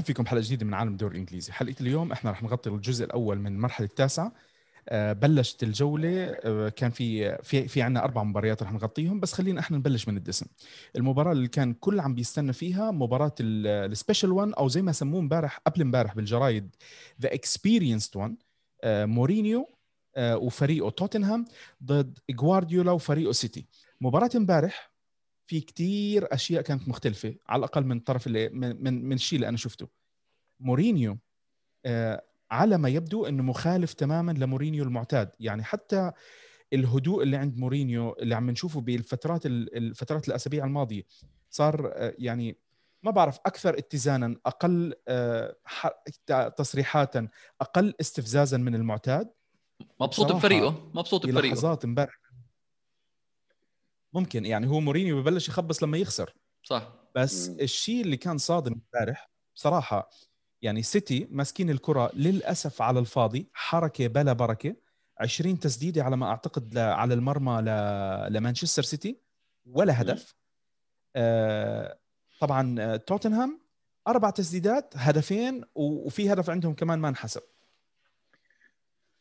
مرحبا فيكم حلقه جديدة من عالم الدوري الإنجليزي. حلقة اليوم إحنا رح نغطي الجزء الأول من المرحلة التاسعة. آه، بلشت الجولة آه، كان في في في عندنا أربع مباريات رح نغطيهم بس خلينا إحنا نبلش من الدسم. المباراة اللي كان الكل عم بيستنى فيها مباراة ال special 1 أو زي ما سموه امبارح قبل امبارح بالجرايد the experienced 1 مورينيو آه، وفريقه توتنهام ضد جوارديولا وفريقه سيتي. مباراة امبارح في كتير أشياء كانت مختلفة على الأقل من الطرف اللي من من, من الشيء اللي أنا شفته. مورينيو آه على ما يبدو إنه مخالف تماما لمورينيو المعتاد. يعني حتى الهدوء اللي عند مورينيو اللي عم نشوفه بالفترات الفترات الأسابيع الماضية صار آه يعني ما بعرف أكثر اتزانا أقل آه تصريحاتا أقل استفزازا من المعتاد. مبسوط بفريقه مبسوط بفريقه. لحظات امبارح ممكن يعني هو مورينيو ببلش يخبص لما يخسر. صح. بس الشيء اللي كان صادم امبارح بصراحه يعني سيتي ماسكين الكرة للأسف على الفاضي حركة بلا بركة 20 تسديدة على ما أعتقد على المرمى لمانشستر سيتي ولا هدف. آه طبعا آه، توتنهام أربع تسديدات هدفين وفي هدف عندهم كمان ما انحسب.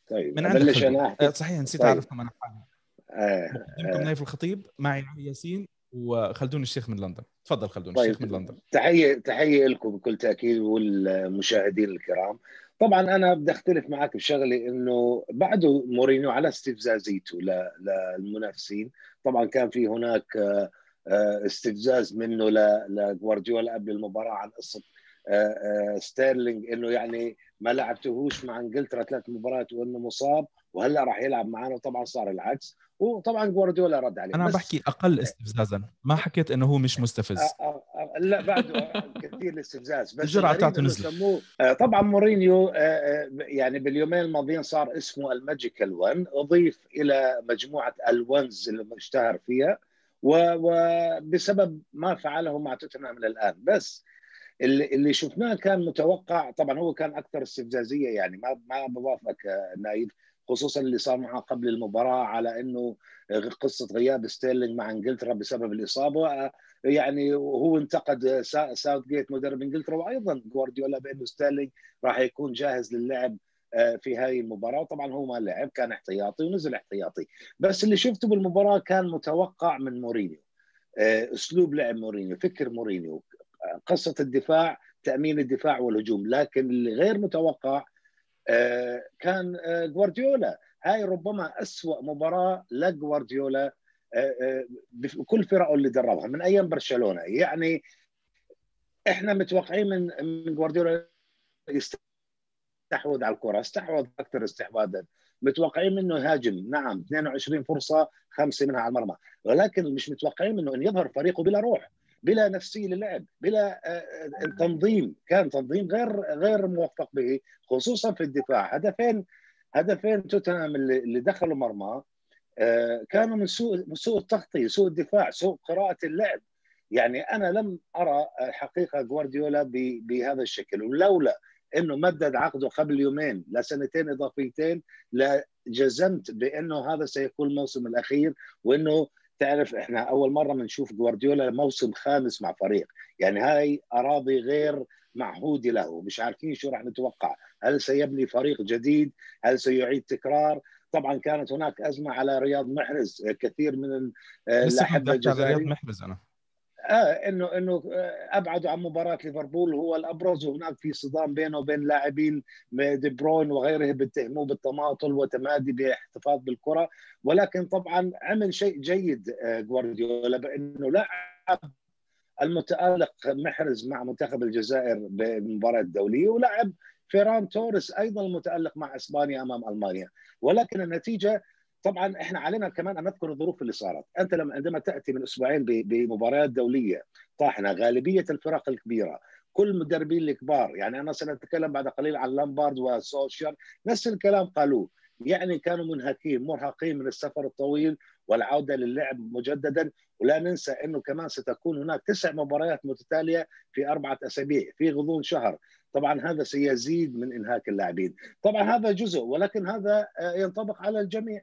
طيب من عندك أنا آه، صحيح نسيت طيب. اعرف كمان آه آه نايف الخطيب معي ياسين وخلدون الشيخ من لندن. تفضل خلدون طيب. الشيخ من لندن. تحية تحية لكم بكل تأكيد والمشاهدين الكرام. طبعا أنا بدي أختلف معك بشغلة إنه بعده مورينيو على استفزازيته للمنافسين. طبعا كان في هناك آه، آه، استفزاز منه لجوارديولا قبل المباراة عن قصة آه، ستيرلينج إنه يعني ما لعبتهوش مع إنجلترا ثلاث مباريات وإنه مصاب. وهلا راح يلعب معنا وطبعا صار العكس وطبعا جوارديولا رد عليه. أنا بحكي أقل استفزازا. ما حكيت إنه هو مش مستفز. أ أ أ لا بعده كثير الاستفزاز بس الجرعة تاعته نزلت. طبعا مورينيو يعني باليومين الماضيين صار اسمه ال magical 1 أضيف إلى مجموعة ال ones اللي اشتهر فيها وبسبب ما فعله مع توتنهام الان بس اللي اللي شفناه كان متوقع طبعا هو كان أكثر استفزازية يعني ما ما بوافقك نايف خصوصا اللي صار معه قبل المباراة على إنه قصة غياب ستيرلينج مع إنجلترا بسبب الإصابة. يعني هو انتقد ساوث جيت مدرب إنجلترا وأيضا جوارديولا بإنه ستيرلينج راح يكون جاهز للعب آه، في هذه المباراة. طبعا هو ما لعب كان احتياطي ونزل احتياطي. بس اللي شفته بالمباراة كان متوقع من مورينيو آه، أسلوب لعب مورينيو فكر مورينيو قصة الدفاع تأمين الدفاع والهجوم. لكن اللي غير متوقع آه، كان آه، جوارديولا هاي ربما أسوأ مباراة لجوارديولا آه، بكل فرقه اللي دربها من أيام برشلونة. يعني إحنا متوقعين من من جوارديولا يستحوذ على الكرة. استحوذ أكثر استحواذا. متوقعين منه يهاجم. نعم 22 فرصة خمسة منها على المرمى. ولكن مش متوقعين منه إن يظهر فريقه بلا روح. بلا نفسيه للعب بلا آه، آه، تنظيم. كان تنظيم غير غير موفق به خصوصا في الدفاع. هدفين هدفين توتنهام اللي دخلوا مرمى آه، كانوا من سوء من سوء التغطيه سوء الدفاع سوء قراءة اللعب. يعني أنا لم أرى حقيقه جوارديولا بهذا الشكل. ولولا إنه مدد عقده قبل يومين لسنتين إضافيتين لجزمت بأنه هذا سيكون الموسم الأخير وإنه تعرف إحنا أول مرة بنشوف جوارديولا موسم خامس مع فريق. يعني هاي أراضي غير معهوده له مش عارفين شو راح نتوقع. هل سيبني فريق جديد؟ هل سيعيد تكرار؟ طبعا كانت هناك أزمة على رياض محرز كثير من الاحبه الجزائريين رياض محرز أنا. آه انه إنه أبعدوا عن مباراة ليفربول. هو الأبرز وهناك في صدام بينه وبين لاعبين دي بروين وغيره بيتهموه بالتماطل وتمادي باحتفاظ بالكرة. ولكن طبعا عمل شيء جيد آه، جوارديولا بإنه لعب المتألق محرز مع منتخب الجزائر بالمباراة الدولية ولعب فيران توريس أيضا المتألق مع إسبانيا أمام ألمانيا. ولكن النتيجة طبعا إحنا علينا كمان أن نذكر الظروف اللي صارت، أنت لما عندما تأتي من أسبوعين بمباريات دولية طاحنة غالبية الفرق الكبيرة كل المدربين الكبار يعني أنا سنتكلم بعد قليل عن لامبارد وسولشر نفس الكلام قالوه. يعني كانوا منهكين مرهقين من السفر الطويل والعودة للعب مجددا. ولا ننسى إنه كمان ستكون هناك تسع مباريات متتالية في أربعة أسابيع في غضون شهر. طبعا هذا سيزيد من إنهاك اللاعبين. طبعا هذا جزء ولكن هذا ينطبق على الجميع.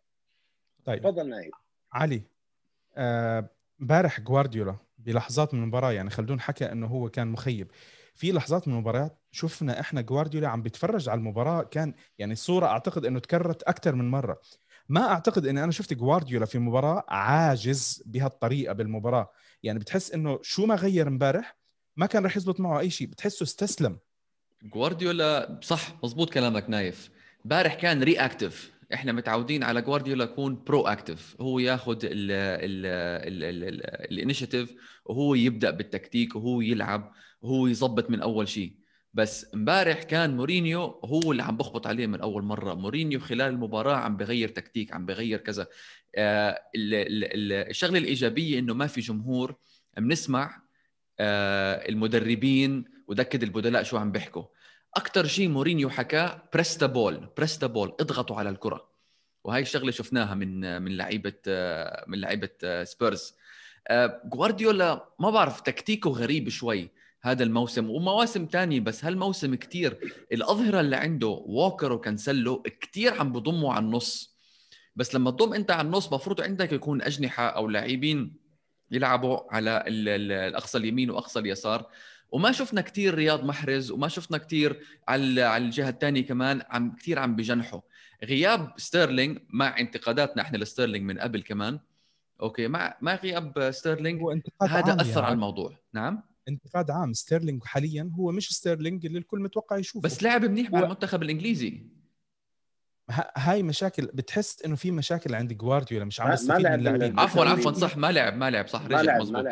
طيب. تفضل نايف علي امبارح آه جوارديولا بلحظات من المباراة يعني خلدون حكى إنه هو كان مخيب. في لحظات من المباريات شفنا إحنا جوارديولا عم بيتفرج على المباراة كان يعني الصورة أعتقد إنه تكررت أكثر من مرة. ما أعتقد إني أنا شفت جوارديولا في مباراة عاجز بهالطريقة بالمباراة. يعني بتحس إنه شو ما غير امبارح ما كان رح يزبط معه أي شيء بتحسه استسلم. جوارديولا صح مزبوط كلامك نايف. امبارح كان reactive إحنا متعودين على جوارديولا يكون proactive هو ياخذ ال initiative وهو يبدأ بالتكتيك وهو يلعب وهو يظبط من أول شيء. بس امبارح كان مورينيو هو اللي عم بخبط عليه من أول مرة. مورينيو خلال المباراة عم بغير تكتيك عم بغير كذا. آه، الشغلة الإيجابية إنه ما في جمهور بنسمع آه، المدربين ودكة البدلاء شو عم بيحكوا. أكثر شيء مورينيو حكاه press the ball press the ball اضغطوا على الكرة. وهي الشغلة شفناها من من لعيبة من لعيبة سبيرز جوارديولا ما بعرف تكتيكه غريب شوي هذا الموسم ومواسم تانية بس هالموسم كتير الأظهرة اللي عنده ووكر وكانسلو كتير عم بضموا على النص. بس لما تضم أنت على النص مفروض عندك يكون أجنحة أو لاعبين يلعبوا على الأقصى اليمين وأقصى اليسار. وما شفنا كثير رياض محرز وما شفنا كثير على على الجهة الثانية كمان عم كثير عم بجنحوا. غياب ستيرلينج مع انتقاداتنا إحنا لستيرلينج من قبل كمان. okay مع مع غياب ستيرلينج هذا أثر يعني. على الموضوع. نعم؟ انتقاد عام. ستيرلينج حاليا هو مش ستيرلينج اللي الكل متوقع يشوفه. بس لعب منيح مع المنتخب الإنجليزي. هاي مشاكل بتحس إنه في مشاكل عند جوارديولا مش عم بيستفيد من اللاعبين عفوا عفوا صح ما لعب ما لعب صح رجع مزبوط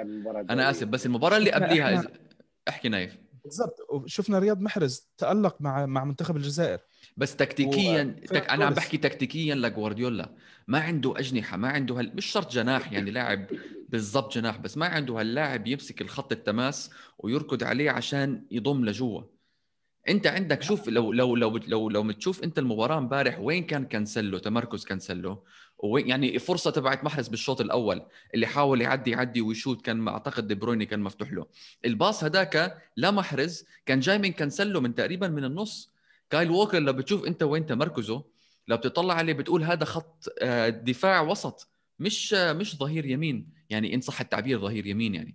أنا آسف بس المباراة اللي قبليها احكي نايف. بالضبط. وشفنا رياض محرز تألق مع مع منتخب الجزائر. بس تكتيكيا تك... أنا عم بحكي تكتيكيا لجوارديولا. ما عنده أجنحة ما عنده هال... مش شرط جناح يعني لاعب بالضبط جناح بس ما عنده هاللاعب يمسك الخط التماس ويركض عليه عشان يضم لجوا. أنت عندك شوف لو لو لو لو لو بتشوف أنت المباراة امبارح وين كان كانسلو تمركز كانسلو يعني فرصة تبعت محرز بالشوط الأول اللي حاول يعدي يعدي ويشوت كان أعتقد دي برويني كان مفتوح له. ال pass هداك لمحرز كان جاي من كانسلو من تقريبا من النص. كايل ووكر لو بتشوف أنت وين تمركزه لو بتطلع عليه بتقول هذا خط آه، دفاع وسط مش آه، مش ظهير يمين. يعني إن صح التعبير ظهير يمين يعني.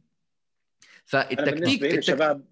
فالتكتيك التك... شباب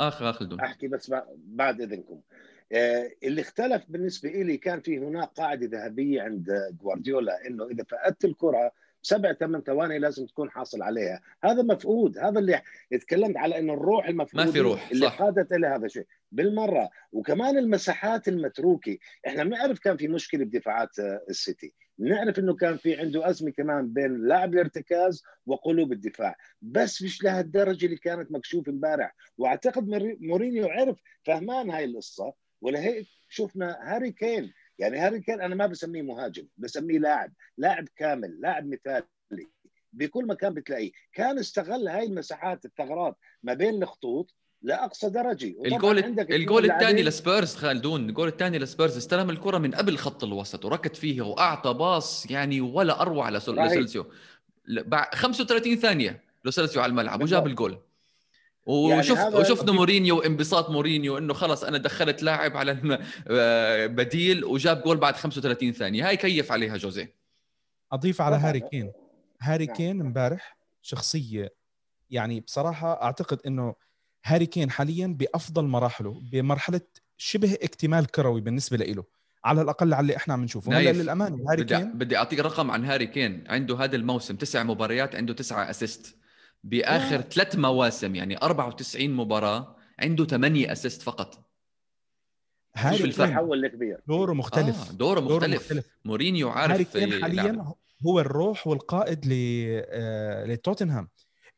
آخ آخ خلدون أحكي بس بعد إذنكم. آه، اللي اختلف بالنسبة لي كان في هناك قاعدة ذهبية عند جوارديولا إنه إذا فقدت الكرة سبع ثمان ثواني لازم تكون حاصل عليها. هذا مفقود. هذا اللي تكلمت على إنه الروح المفقودة ما في روح اللي صح. قادت إلى هذا الشيء. بالمرة وكمان المساحات المتروكة. إحنا بنعرف كان في مشكلة بدفاعات آه، السيتي. بنعرف إنه كان في عنده أزمة كمان بين لاعب الارتكاز وقلوب الدفاع. بس مش لهالدرجة اللي كانت مكشوف امبارح. وأعتقد مورينيو عرف فهمان هاي القصة. ولهيك شفنا هاري كين. يعني هاري كين أنا ما بسميه مهاجم بسميه لاعب لاعب كامل لاعب مثالي. بكل مكان بتلاقيه. كان استغل هاي المساحات الثغرات ما بين الخطوط لأقصى درجة. الجول الجول الثاني لسبيرز خالدون. الجول الثاني لسبيرز استلم الكرة من قبل خط الوسط وركض فيها وأعطى pass يعني ولا أروع للوسيلسو. 35 ثانية للوسيلسو على الملعب وجاب الجول. وشوف يعني وشفنا مورينيو انبساط مورينيو إنه خلص أنا دخلت لاعب على بديل وجاب جول بعد 35 ثانية. هاي كيف عليها جوزيه؟ أضيف على هاري كين. هاري نعم. كين امبارح شخصية يعني بصراحة أعتقد إنه هاري كين حاليا بأفضل مراحله بمرحلة شبه اكتمال كروي بالنسبة له على الأقل على اللي إحنا عم نشوفه هلا للأمانة هاري بدي كين بدي أعطيك رقم عن هاري كين. عنده هذا الموسم تسع مباريات عنده تسعة assist. بآخر ثلاث مواسم يعني 94 مباراة عنده 8 assist فقط. هاري كين. تحول كبير دوره مختلف. آه دوره مختلف, دوره مختلف. مورينيو عارف هاري كين حاليا هو الروح والقائد آه، لتوتنهام.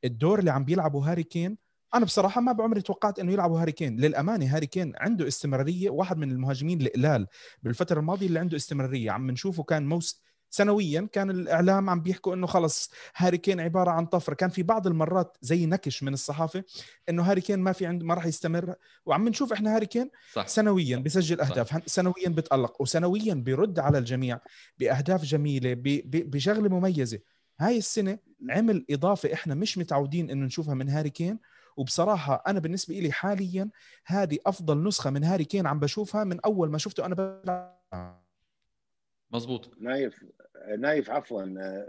الدور اللي عم بيلعبه هاري كين أنا بصراحة ما بعمري توقعت إنه يلعبوا هاري كين. للأمانة هاري كين عنده استمرارية واحد من المهاجمين القلال بالفترة الماضية اللي عنده استمرارية. عم نشوفه كان موس سنويا كان الإعلام عم بيحكوا إنه خلص هاري كين عبارة عن طفرة. كان في بعض المرات زي نكش من الصحافة إنه هاري كين ما في عنده ما راح يستمر. وعم نشوف إحنا هاري كين صح. سنويا بيسجل أهداف. صح. سنويا بتألق وسنويا بيرد على الجميع بأهداف جميلة بشغلة مميزة. هاي السنة عمل إضافة إحنا مش متعودين إنه نشوفها من هاري كين. وبصراحة أنا بالنسبة لي حاليا هذه أفضل نسخة من هاري كين عم بشوفها من أول ما شفته أنا بلعب. مزبوط. نايف. نايف عفوا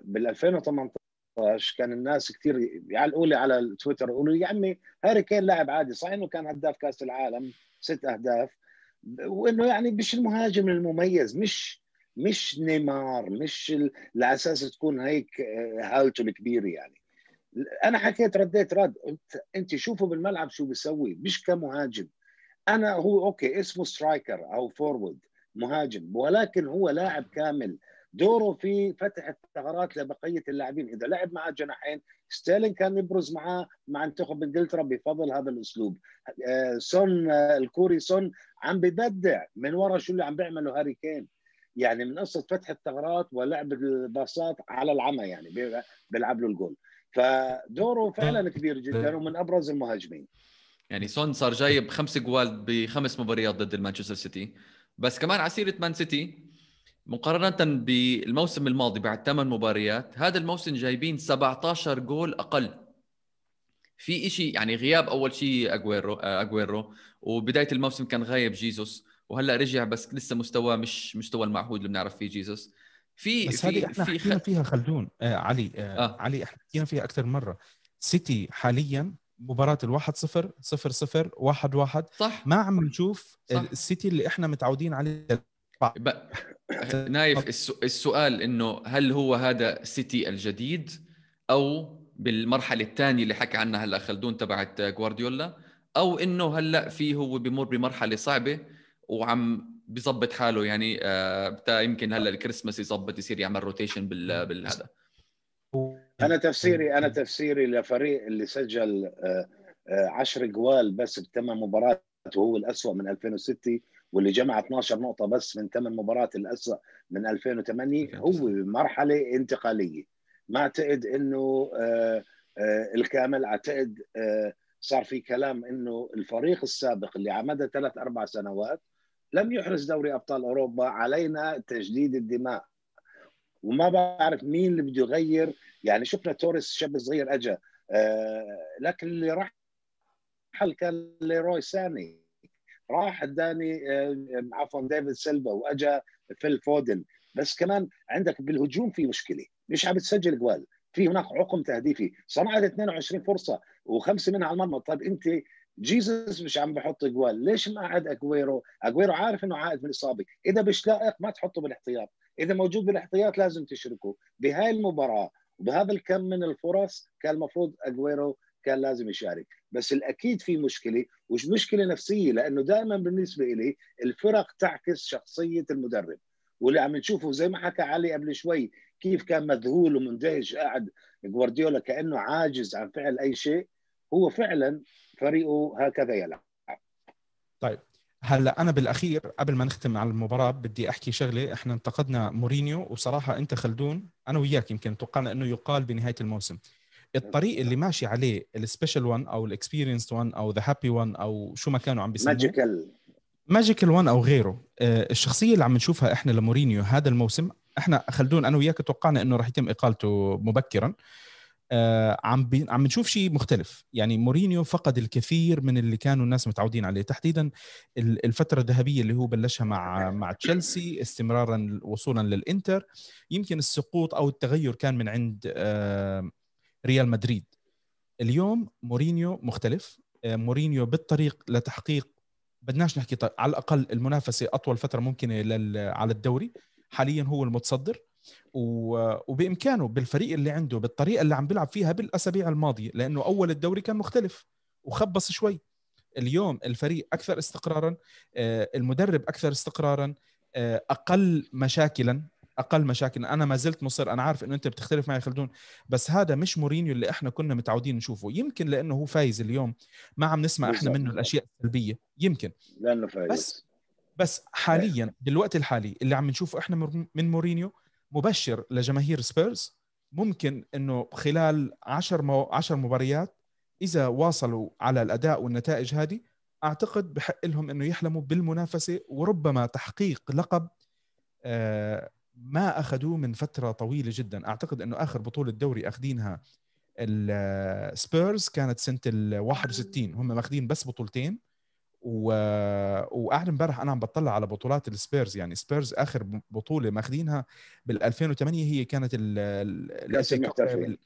بال 2018 كان الناس كثير يعلقوا لي على التويتر يقولوا يا عمي هاري كين لاعب عادي صحيح إنه كان هداف كأس العالم ست أهداف وإنه يعني مش المهاجم المميز مش مش نيمار مش على أساس تكون هيك هالته الكبيرة يعني. أنا حكيت رديت رد قلت أنت شوفوا بالملعب شو بيسوي مش كمهاجم. أنا هو okay اسمه striker أو forward مهاجم ولكن هو لاعب كامل. دوره في فتح الثغرات لبقية اللاعبين. إذا لعب مع جناحين ستيرلينغ كان يبرز معاه مع منتخب إنجلترا بفضل هذا الأسلوب. آه، سون آه، الكوري سون عم ببدع من وراء شو اللي عم بيعمله هاري كين. يعني من قصة فتح الثغرات ولعب الباصات على العمى يعني بيلعب له الجول. فدوره فعلا كبير جدا ومن أبرز المهاجمين. يعني سون صار جايب خمس جوال بخمس مباريات ضد المانشستر سيتي. بس كمان على سيره مان سيتي مقارنة بالموسم الماضي بعد ثمان مباريات هذا الموسم جايبين 17 جول أقل. في شيء يعني غياب أول شيء أجويرو أجويرو وبداية الموسم كان غايب جيسوس وهلأ رجع بس لسه مستواه مش مستوى المعهود اللي بنعرف فيه جيسوس في بس هذه إحنا في حكينا فيها خلدون آه علي آه, آه. علي إحنا حكينا فيها أكثر مرة. سيتي حاليا مباراة الواحد صفر صفر صفر واحد واحد. صح. ما عم نشوف السيتي اللي إحنا متعودين عليه نايف السؤال إنه هل هو هذا سيتي الجديد أو بالمرحلة الثانية اللي حكى عنها هلأ خلدون تبعت جوارديولا أو إنه هلأ في هو بمر بمرحلة صعبة وعم بيظبط حاله؟ يعني آه يمكن هلأ الكريسماس يظبط يصير يعمل روتيشن بال بالهذا. أنا تفسيري أنا تفسيري لفريق اللي سجل 10 آه، آه، جوال بس بثمان مباريات وهو الاسوء من 2006 واللي جمع 12 نقطة بس من ثمان مباريات الاسوء من 2008 هو مرحلة انتقالية. ما اعتقد إنه آه، الكامل اعتقد صار في كلام إنه الفريق السابق اللي على مدى ثلاث أربع سنوات لم يحرز دوري أبطال أوروبا علينا تجديد الدماء. وما بعرف مين اللي بده يغير. يعني شفنا توريس شاب صغير اجى آه لكن اللي راح حل كان ليروي ساني. راح اداني آه عفوا ديفيد سيلفا واجا فيل فودن. بس كمان عندك بالهجوم في مشكلة. مش عم تسجل جوال. في هناك عقم تهديفي. صنعت 22 فرصة وخمسة منها على المرمى. طيب أنت جيسوس مش عم بحط جوال. ليش ما قعد أجويرو؟ أجويرو عارف إنه عائد من إصابة. إذا مش لائق ما تحطه بالاحتياط. إذا موجود بالاحتياط لازم تشركه. بهاي المباراة وبهذا الكم من الفرص كان المفروض أجويرو كان لازم يشارك. بس الأكيد في مشكلة وش مشكلة نفسية؟ لأنه دائما بالنسبة لي الفرق تعكس شخصية المدرب. واللي عم نشوفه زي ما حكى علي قبل شوي كيف كان مذهول ومندهش قاعد جوارديولا كأنه عاجز عن فعل أي شيء هو فعلا فريقه هكذا يلعب. طيب هلأ أنا بالأخير قبل ما نختم على المباراة بدي أحكي شغلة. إحنا انتقدنا مورينيو وصراحة أنت خلدون أنا وياك يمكن توقعنا إنه يقال بنهاية الموسم. الطريق اللي ماشي عليه ال special 1 أو ال experience 1 أو the happy 1 أو شو ما كانوا عم بيسموه. ماجيكال ماجيكال 1 أو غيره. آه، الشخصية اللي عم نشوفها إحنا لمورينيو هذا الموسم إحنا خلدون أنا وياك توقعنا إنه راح يتم إقالته مبكرا. آه عم بي... عم نشوف شيء مختلف. يعني مورينيو فقد الكثير من اللي كانوا الناس متعودين عليه. تحديدا الفترة الذهبية اللي هو بلشها مع مع تشيلسي استمرارا وصولا للإنتر. يمكن السقوط أو التغير كان من عند آه ريال مدريد. اليوم مورينيو مختلف. آه مورينيو بالطريق لتحقيق بدناش نحكي على الأقل المنافسة أطول فترة ممكنة لل... على الدوري. حاليا هو المتصدر. وبإمكانه بالفريق اللي عنده بالطريقة اللي عم بيلعب فيها بالأسابيع الماضية لأنه أول الدوري كان مختلف وخبص شوي. اليوم الفريق أكثر استقرارا آه، المدرب أكثر استقرارا آه، أقل مشاكلا أقل مشاكل. أنا ما زلت مصر. أنا عارف إنه أنت بتختلف معي خلدون بس هذا مش مورينيو اللي إحنا كنا متعودين نشوفه. يمكن لأنه هو فايز اليوم. ما عم نسمع إحنا منه الأشياء السلبية. يمكن. لأنه فايز. بس بس حاليا بالوقت الحالي اللي عم نشوفه إحنا من مورينيو مبشر لجماهير سبيرز. ممكن إنه خلال 10 مو... 10 مباريات إذا واصلوا على الأداء والنتائج هذه أعتقد بحق لهم إنه يحلموا بالمنافسة وربما تحقيق لقب آه، ما أخذوه من فترة طويلة جدا. أعتقد إنه آخر بطولة دوري أخذينها السبيرز كانت سنة ال 61 هم ماخذين بس بطولتين. و... وقاعد امبارح أنا عم بطلع على بطولات السبيرز يعني سبيرز آخر بطولة ماخذينها بال 2008 هي كانت ال... كأس المحترفين.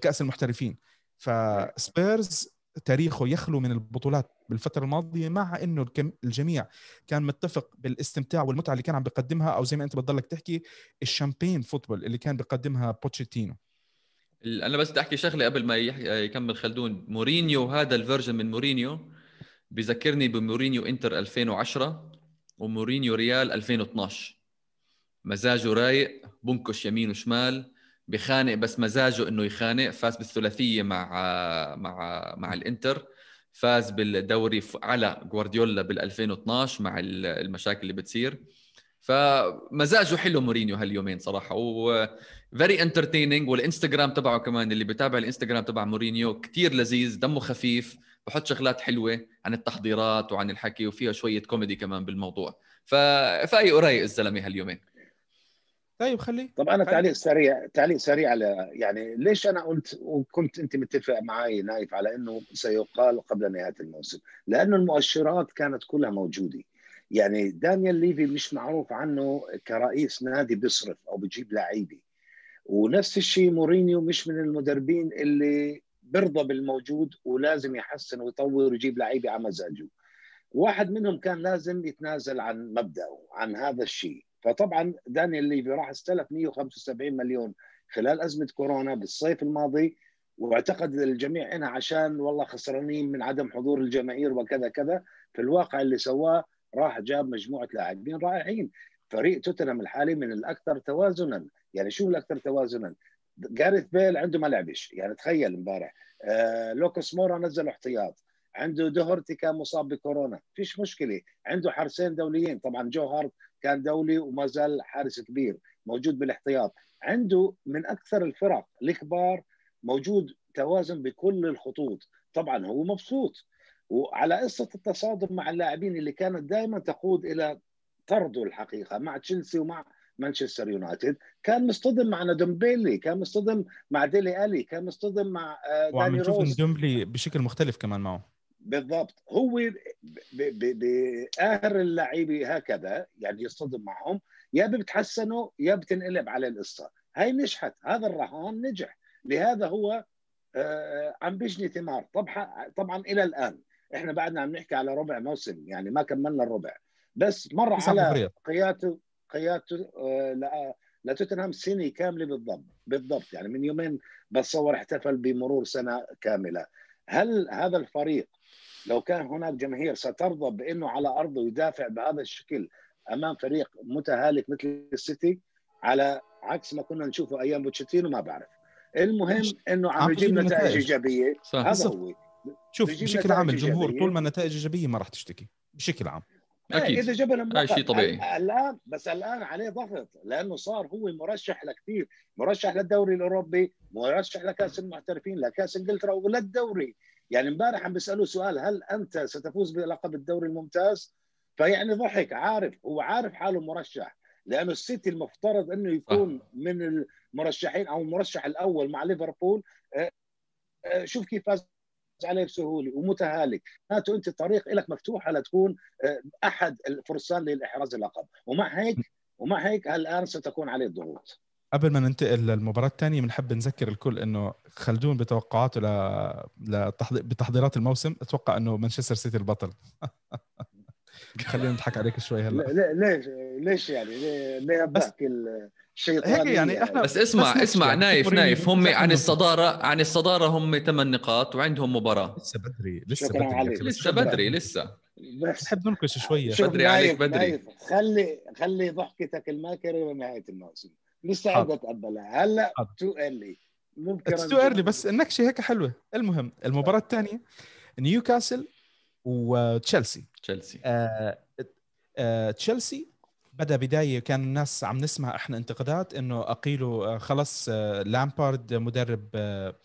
كأس المحترفين. فسبيرز تاريخه يخلو من البطولات بالفترة الماضية مع إنه الجميع كان متفق بالاستمتاع والمتعة اللي كان عم بيقدمها أو زي ما أنت بتضلك تحكي ال champagne football اللي كان بيقدمها بوتشيتينو. أنا بس بدي أحكي شغلة قبل ما يكمل خلدون. مورينيو هذا ال version من مورينيو بذكرني بمورينيو إنتر 2010 ومورينيو ريال 2012 مزاجه رايق بنكش يمين وشمال. بخانق بس مزاجه إنه يخانق. فاز بالثلاثية مع مع مع الإنتر. فاز بالدوري على جوارديولا بال 2012 مع المشاكل اللي بتصير. فمزاجه حلو مورينيو هاليومين صراحة. و very entertaining والإنستغرام تبعه كمان اللي بتابع الإنستغرام تبع مورينيو كتير لذيذ دمه خفيف بحط شغلات حلوة عن التحضيرات وعن الحكي وفيها شوية كوميدي كمان بالموضوع. ف فايق ورايق الزلمة هاليومين. طيب خليه طب أنا تعليق سريع تعليق سريع على يعني ليش أنا قلت وكنت أنت متفق معي نايف على إنه سيقال قبل نهاية الموسم؟ لأنه المؤشرات كانت كلها موجودة. يعني دانيال ليفي مش معروف عنه كرئيس نادي بيصرف أو بجيب لعيبة. ونفس الشيء مورينيو مش من المدربين اللي بيرضى بالموجود ولازم يحسن ويطور ويجيب لعيبة على مزاجه. واحد منهم كان لازم يتنازل عن مبدأه عن هذا الشيء. فطبعا دانيال ليفي راح استلف 175 مليون خلال أزمة كورونا بالصيف الماضي واعتقد الجميع هنا عشان والله خسرانين من عدم حضور الجماهير وكذا كذا في الواقع اللي سواه راح جاب مجموعة لاعبين رائعين. فريق توتنهام الحالي من الأكثر توازنا. يعني شو الأكثر توازنا؟ جاريث بيل عنده ما لعبش يعني تخيل امبارح آه لوكاس مورا نزل احتياط. عنده دوهرتي كان مصاب بكورونا. فيش مشكلة. عنده حارسين دوليين. طبعا جو هارت كان دولي وما زال حارس كبير موجود بالاحتياط. عنده من أكثر الفرق الكبار موجود توازن بكل الخطوط. طبعا هو مبسوط. وعلى قصة التصادم مع اللاعبين اللي كانت دائما تقود إلى طرده الحقيقة مع تشيلسي ومع مانشستر يونايتد كان مصطدم مع ندومبيلي كان مصطدم مع ديلي ألي كان مصطدم مع آه، داني روز. ندومبيلي بشكل مختلف كمان معه. بالضبط. هو بآخر اللعيبه هكذا يعني يصطدم معهم يا بتحسنوا يا بتنقلب على القصة. هاي نجحت هذا الرهان نجح. لهذا هو آه، عم بيجني ثمار. طبعا طبعا إلى الآن. إحنا بعدنا عم نحكي على ربع موسم يعني ما كملنا الربع. بس مر على قيادته قيادته آه، لتوتنهام سنة كاملة بالضبط بالضبط. يعني من يومين بتصور احتفل بمرور سنة كاملة. هل هذا الفريق لو كان هناك جماهير سترضى بأنه على أرضه يدافع بهذا الشكل أمام فريق متهالك مثل السيتي على عكس ما كنا نشوفه أيام بوتشيتينو ما بعرف. المهم إنه عم يجيب نتائج إيجابية. هذا هو. شوف بشكل عام الجمهور طول ما النتائج إيجابية ما راح تشتكي بشكل عام. أكيد. إذا جاب هاي شيء طبيعي. الآن بس الآن عليه ضغط لأنه صار هو مرشح لكثير مرشح للدوري الأوروبي مرشح لكأس المحترفين لكأس إنجلترا وللدوري. يعني امبارح عم بيسالوه سؤال هل أنت ستفوز بلقب الدوري الممتاز؟ فيعني ضحك عارف هو عارف حاله مرشح لأنه السيتي المفترض إنه يكون من المرشحين أو المرشح الأول مع ليفربول. آه، آه، شوف كيف فاز عليه بسهولة ومتهالك. معناته أنت الطريق لك مفتوحة لتكون آه، أحد الفرسان للاحراز اللقب. ومع هيك ومع هيك الان ستكون عليه الضغوط. قبل ما ننتقل للمباراة الثانية بنحب نذكر الكل إنه خلدون بتوقعاته ل... لتحضير... بتحضيرات الموسم. أتوقع إنه مانشستر سيتي البطل. خلينا نضحك عليك شوي هلأ. ليش ليش يعني؟ ليه بحكي الشيطان هيك يعني إحنا بس اسمع بس اسمع نايف نايف. هم عن الصدارة عن الصدارة هم ثمان نقاط وعندهم مباراة. لسه بدري لسه بدري. لسه بدري لسه. بحب ننكش شوية. بدري عليك بدري. خلي خلي ضحكتك الماكرة لنهاية الموسم. مستعد أتقبلها. هلا too early ممكن too early بس النكشه هيك حلوة. المهم المباراة الثانية نيوكاسل وتشيلسي. تشيلسي. آه آه تشيلسي بدأ بداية كان الناس عم نسمع إحنا انتقادات إنه أقيلوا آه خلص آه لامبارد مدرب آه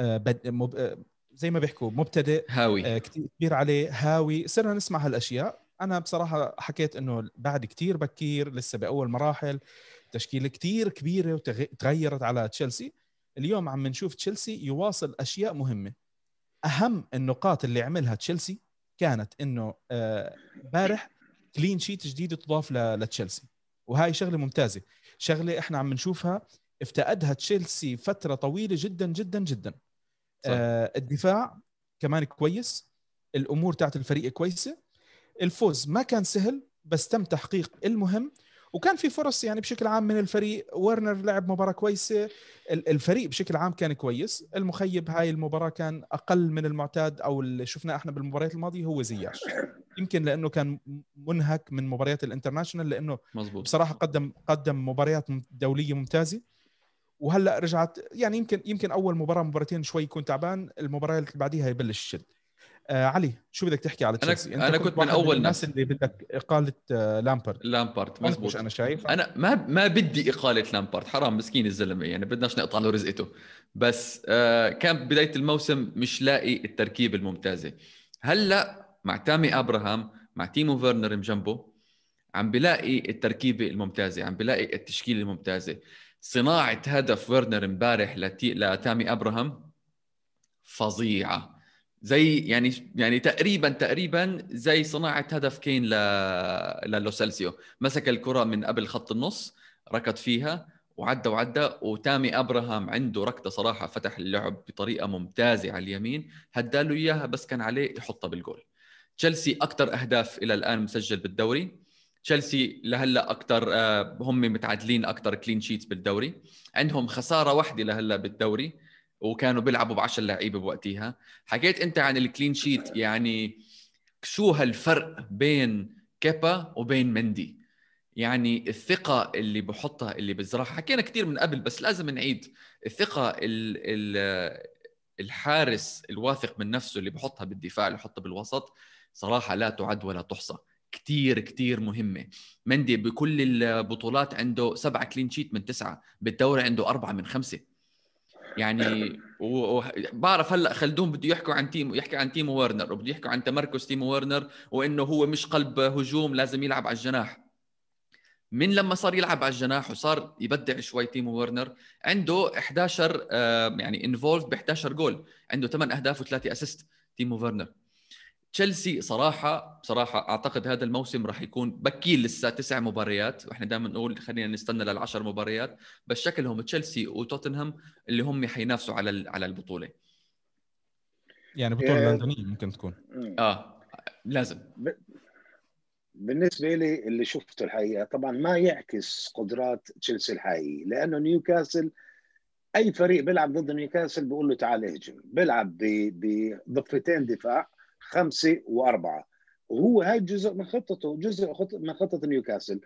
آه مب آه زي ما بيحكوا مبتدئ هاوي. آه كثير عليه هاوي. صرنا نسمع هالأشياء. أنا بصراحة حكيت إنه بعد كثير بكير لسه بأول مراحل. تشكيلة كثير كبيرة وتغيرت على تشيلسي. اليوم عم نشوف تشيلسي يواصل أشياء مهمة. أهم النقاط اللي عملها تشيلسي كانت إنه امبارح آه كلين شيت جديد تضاف لتشيلسي. وهاي شغلة ممتازة. شغلة إحنا عم نشوفها افتقدها تشيلسي فترة طويلة جدا جدا جدا. صح. آه الدفاع كمان كويس. الأمور تاعت الفريق كويسة. الفوز ما كان سهل بس تم تحقيق المهم. وكان في فرص يعني بشكل عام من الفريق. ورنر لعب مباراة كويسة. الفريق بشكل عام كان كويس. المخيب هاي المباراة كان أقل من المعتاد أو اللي شفناه إحنا بالمباريات الماضية هو زياش. يمكن لأنه كان منهك من مباريات ال international لأنه مزبوط بصراحة قدم قدم مباريات دولية ممتازة. وهلأ رجعت يعني يمكن يمكن أول مباراة مباراتين شوي يكون تعبان. المباراة اللي بعديها يبلش الشد. آه علي شو بدك تحكي على تشيلسي؟ أنا كنت, كنت من أول الناس اللي بدك إقالة آه لامبارد. لامبارد مزبوط. أنا شايف أنا ما ما بدي إقالة لامبارد حرام مسكين الزلمة يعني بدناش نقطع له رزقته. بس آه كان بداية الموسم مش لاقي التركيبة الممتازة. هلأ مع تامي أبراهام مع تيمو فيرنر جنبه عم بلاقي التركيبة الممتازة عم بلاقي التشكيلة الممتازة. صناعة هدف فيرنر امبارح لتي... لتامي أبراهام فظيعة. زي يعني يعني تقريبا تقريبا زي صناعة هدف كين ل للوسيلسو مسك الكرة من قبل خط النص ركض فيها وعدى وعدى وتامي أبراهام عنده ركضة صراحة فتح اللعب بطريقة ممتازة على اليمين هداله إياها بس كان عليه يحطها بالجول. تشيلسي أكثر أهداف إلى الآن مسجل بالدوري. تشيلسي لهلأ أكثر آه، هم متعادلين أكثر clean sheets بالدوري. عندهم خسارة واحدة لهلأ بالدوري. وكانوا بيلعبوا ب 10 لعيبة بوقتها حكيت أنت عن ال clean sheet يعني شو هالفرق بين كيبا وبين مندي؟ يعني الثقة اللي بحطها اللي بزرعها. حكينا كثير من قبل بس لازم نعيد. الثقة ال ال الحارس الواثق من نفسه اللي بحطها بالدفاع اللي بحطها بالوسط صراحة لا تعد ولا تحصى. كتير كتير مهمة. مندي بكل البطولات عنده سبعة كلين شيت من تسعة بالدوري عنده أربعة من خمسة. يعني وبعرف هلأ خلدون بده يحكوا عن تيمو يحكي عن تيمو ورنر وبده يحكوا عن تمركز تيمو ورنر وإنه هو مش قلب هجوم لازم يلعب على الجناح. من لما صار يلعب على الجناح وصار يبدع شوي تيمو فيرنر عنده 11 يعني involved ب 11 جول عنده 8 أهداف وثلاثة assist تيمو فيرنر تشيلسي صراحة بصراحه أعتقد هذا الموسم راح يكون بكير لسه تسع مباريات. وإحنا دائما نقول خلينا نستنى للعشر مباريات. بس شكلهم تشيلسي وتوتنهام اللي هم حينافسوا على على البطولة. يعني بطولة آه، لندنية ممكن تكون. آه لازم. بالنسبة لي اللي شفته الحقيقة طبعا ما يعكس قدرات تشيلسي الحقيقية لأنه نيوكاسل أي فريق بيلعب ضد نيوكاسل بيقول له تعال اهجم. بيلعب بضفتين دفاع. خمسة وأربعة. وهو هاي جزء من خطته جزء من خطة نيوكاسل.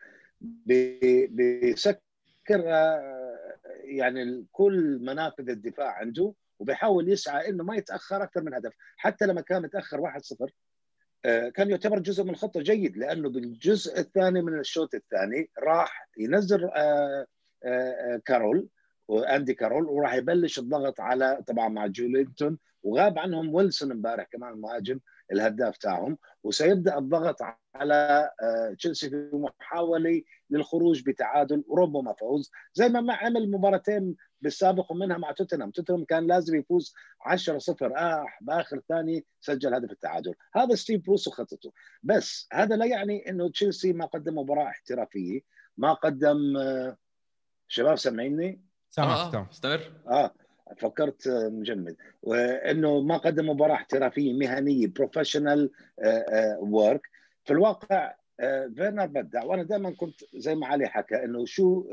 بيسكر آه، يعني كل منافذ الدفاع عنده وبيحاول يسعى إنه ما يتأخر أكثر من هدف. حتى لما كان متأخر 1-0 آه، كان يعتبر جزء من الخطه جيد لأنه بالجزء الثاني من الشوط الثاني راح ينزل آه، كارول وأندي كارول وراح يبلش الضغط على طبعا مع جولينتون وغاب عنهم ويلسون امبارح كمان المهاجم الهداف تاعهم. وسيبدأ الضغط على آه، تشيلسي في محاولة للخروج بتعادل. وربما فوز زي ما عمل مباراتين بالسابق ومنها مع توتنهام. توتنهام كان لازم يفوز 10 0 آه بآخر ثاني سجل هدف التعادل. هذا ستيف بروس وخطته. بس هذا لا يعني إنه تشيلسي ما قدم مباراة احترافية. ما قدم آه، شباب سامعيني؟ سامعك آه استمر. آه فكرت مجمد. وإنه ما قدم مباراة احترافية مهنية professional work آه، في الواقع آه، فيرنر بدع. وأنا دائما كنت زي ما علي حكى إنه شو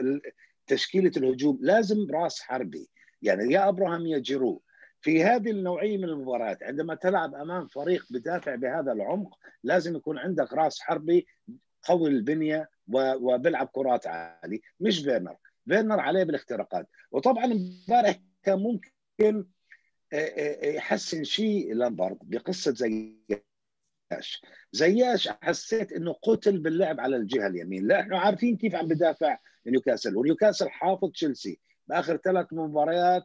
تشكيلة الهجوم. لازم راس حربي. يعني يا أبراهام يا جيرو. في هذه النوعية من المباريات عندما تلعب أمام فريق بدافع بهذا العمق لازم يكون عندك راس حربي قوي البنية وبيلعب كرات عالي. مش فيرنر فيرنر عليه بالاختراقات. وطبعا امبارح كان ممكن آه، آه، يحسن شيء لامبارد بقصة زياش. زياش حسيت إنه قتل باللعب على الجهة اليمين. لأنه عارفين كيف عم بدافع نيوكاسل ونيوكاسل حافظ تشيلسي. بآخر ثلاث مباريات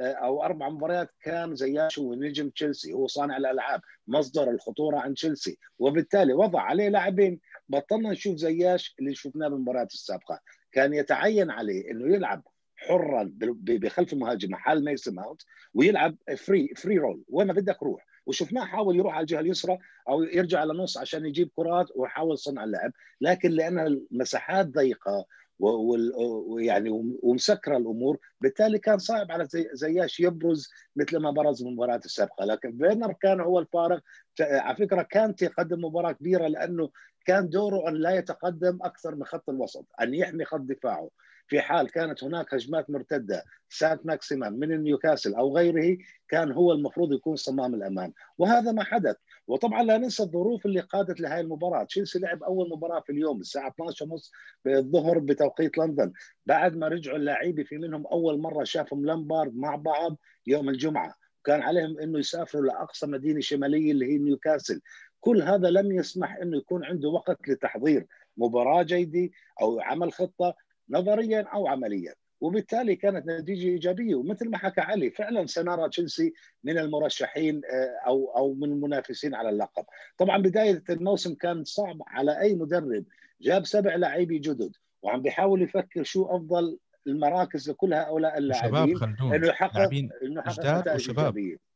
آه، أو أربع مباريات كان زياش هو نجم تشيلسي. هو صانع الألعاب مصدر الخطورة عن تشيلسي. وبالتالي وضع عليه لاعبين. بطلنا نشوف زياش اللي شفناه بالمباريات السابقة. كان يتعين عليه إنه يلعب حر بخلف المهاجم محل ميسن ماونت ويلعب free free role وين ما بدك روح. وشفناه حاول يروح على الجهة اليسرى أو يرجع على النص عشان يجيب كرات ويحاول صنع اللعب. لكن لأن المساحات ضيقة ويعني ومسكرة الأمور بالتالي كان صعب على زي زياش يبرز مثل ما برز المباراة السابقة. لكن فيرنر كان هو الفارق. على فكرة كانتي قدم مباراة كبيرة لأنه كان دوره أن لا يتقدم أكثر من خط الوسط أن يحمي خط دفاعه. في حال كانت هناك هجمات مرتدة سانت ماكسيمان من نيوكاسل أو غيره كان هو المفروض يكون صمام الأمان. وهذا ما حدث. وطبعا لا ننسى الظروف اللي قادت لهذه المباراة. تشيلسي لعب أول مباراة في اليوم الساعة 12:30 بالظهر بتوقيت لندن. بعد ما رجعوا اللاعبين في منهم أول مرة شافهم لامبارد مع بعض يوم الجمعة. كان عليهم إنه يسافروا لأقصى مدينة شمالية اللي هي نيوكاسل. كل هذا لم يسمح إنه يكون عنده وقت لتحضير مباراة جيدة أو عمل خطة. نظريا أو عمليا. وبالتالي كانت نتيجة إيجابية. ومثل ما حكى علي فعلا سنرى تشيلسي من المرشحين آه، أو أو من المنافسين على اللقب. طبعا بداية الموسم كان صعب على أي مدرب. جاب سبع لاعبي جدد وعم بيحاول يفكر شو أفضل المراكز لكل هؤلاء اللاعبين. إنه يحقق إنه يحقق نتائج إيجابية.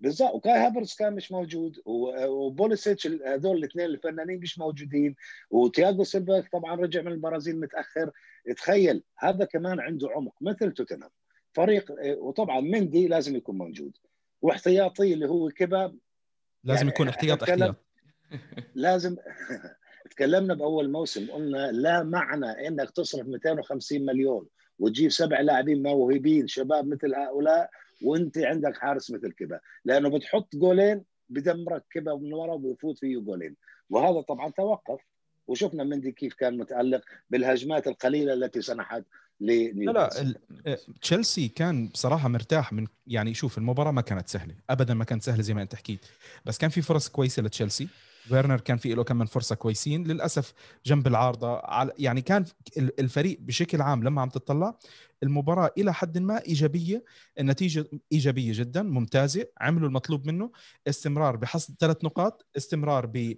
بالضبط. وكاي هافرتس كان مش موجود وبوليسيتش هذول الاثنين الفنانين مش موجودين وتياغو سيلفا طبعا رجع من البرازيل متأخر. تخيل هذا كمان عنده عمق مثل توتنهام. فريق وطبعا مندي لازم يكون موجود. واحتياطي اللي هو كباب لازم يعني يكون احتياط أحتياط. لازم تكلمنا بأول موسم قلنا لا معنى إنك تصرف 250 مليون وتجيب سبع لاعبين موهوبين شباب مثل هؤلاء وانت عندك حارس مثل كذا لأنه بتحط جولين بدمرك كذا من ورا وبيفوت فيه جولين. وهذا طبعا توقف. وشفنا مندي كيف كان متألق بالهجمات القليلة التي سنحت لا لا تشيلسي كان بصراحة مرتاح من يعني شوف المباراة ما كانت سهلة. ابدا ما كانت سهلة زي ما أنت حكيت. بس كان في فرص كويسة لتشيلسي. فيرنر كان في له كم من فرصة كويسين. للأسف جنب العارضة يعني كان الفريق بشكل عام لما عم تطلع المباراة إلى حد ما إيجابية النتيجة إيجابية جدا ممتازة عملوا المطلوب منه. استمرار بحصد ثلاث نقاط استمرار ب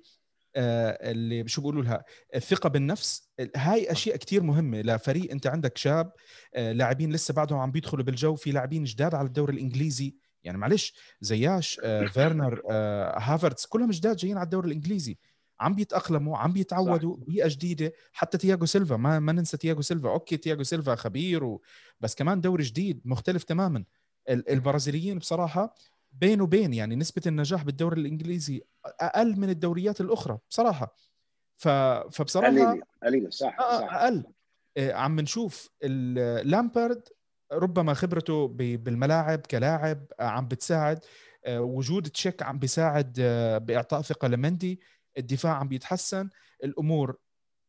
آه، اللي شو بيقولوا لها؟ الثقة بالنفس. هاي أشياء كتير مهمة لفريق. أنت عندك شاب آه، لاعبين لسه بعدهم عم بيدخلوا بالجو. في لاعبين جداد على الدوري الإنجليزي. يعني معلش زياش آه، فيرنر هافرتس كلهم جداد جايين على الدوري الإنجليزي. عم بيتأقلموا عم بيتعودوا بيئة جديدة. حتى تياجو سيلفا ما ما ننسى تياجو سيلفا. okay تياجو سيلفا خبير و... بس كمان دوري جديد مختلف تماما. البرازيليين بصراحة بين وبين يعني نسبة النجاح بالدوري الإنجليزي أقل من الدوريات الأخرى بصراحة. ف... فبصراحة قليلة قليلة صح, آه، صح. أقل. آه، عم نشوف لامبرد ربما خبرته بالملاعب كلاعب آه، عم بتساعد وجود تشيك عم بيساعد بإعطاء ثقة لمندي. الدفاع عم بيتحسن. الأمور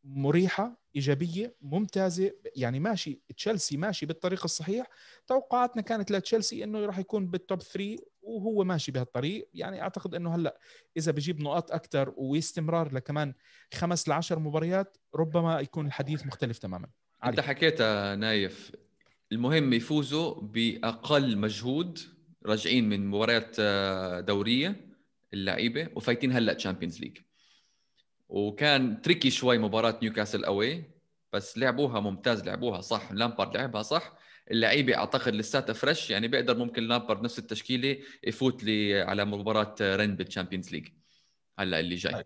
مريحة إيجابية ممتازة. يعني ماشي تشيلسي ماشي بالطريق الصحيح. توقعاتنا كانت لتشيلسي إنه راح يكون بال top 3 وهو ماشي بهالطريق. يعني أعتقد إنه هلأ إذا بجيب نقاط أكثر واستمرار لكمان خمس لعشر مباريات ربما يكون الحديث مختلف تماما. علي. انت حكيت نايف. المهم يفوزوا بأقل مجهود راجعين من مباريات آه، دورية اللعيبة وفايتين هلا Champions League وكان tricky شوي مباراة نيوكاسل away بس لعبوها ممتاز لعبوها صح لامبارد لعبها صح. اللعيبة أعتقد لساتها fresh يعني بيقدر ممكن لامبارد نفس التشكيلة يفوت لي على مباراة رن بال Champions League هلا اللي جاي. طيب.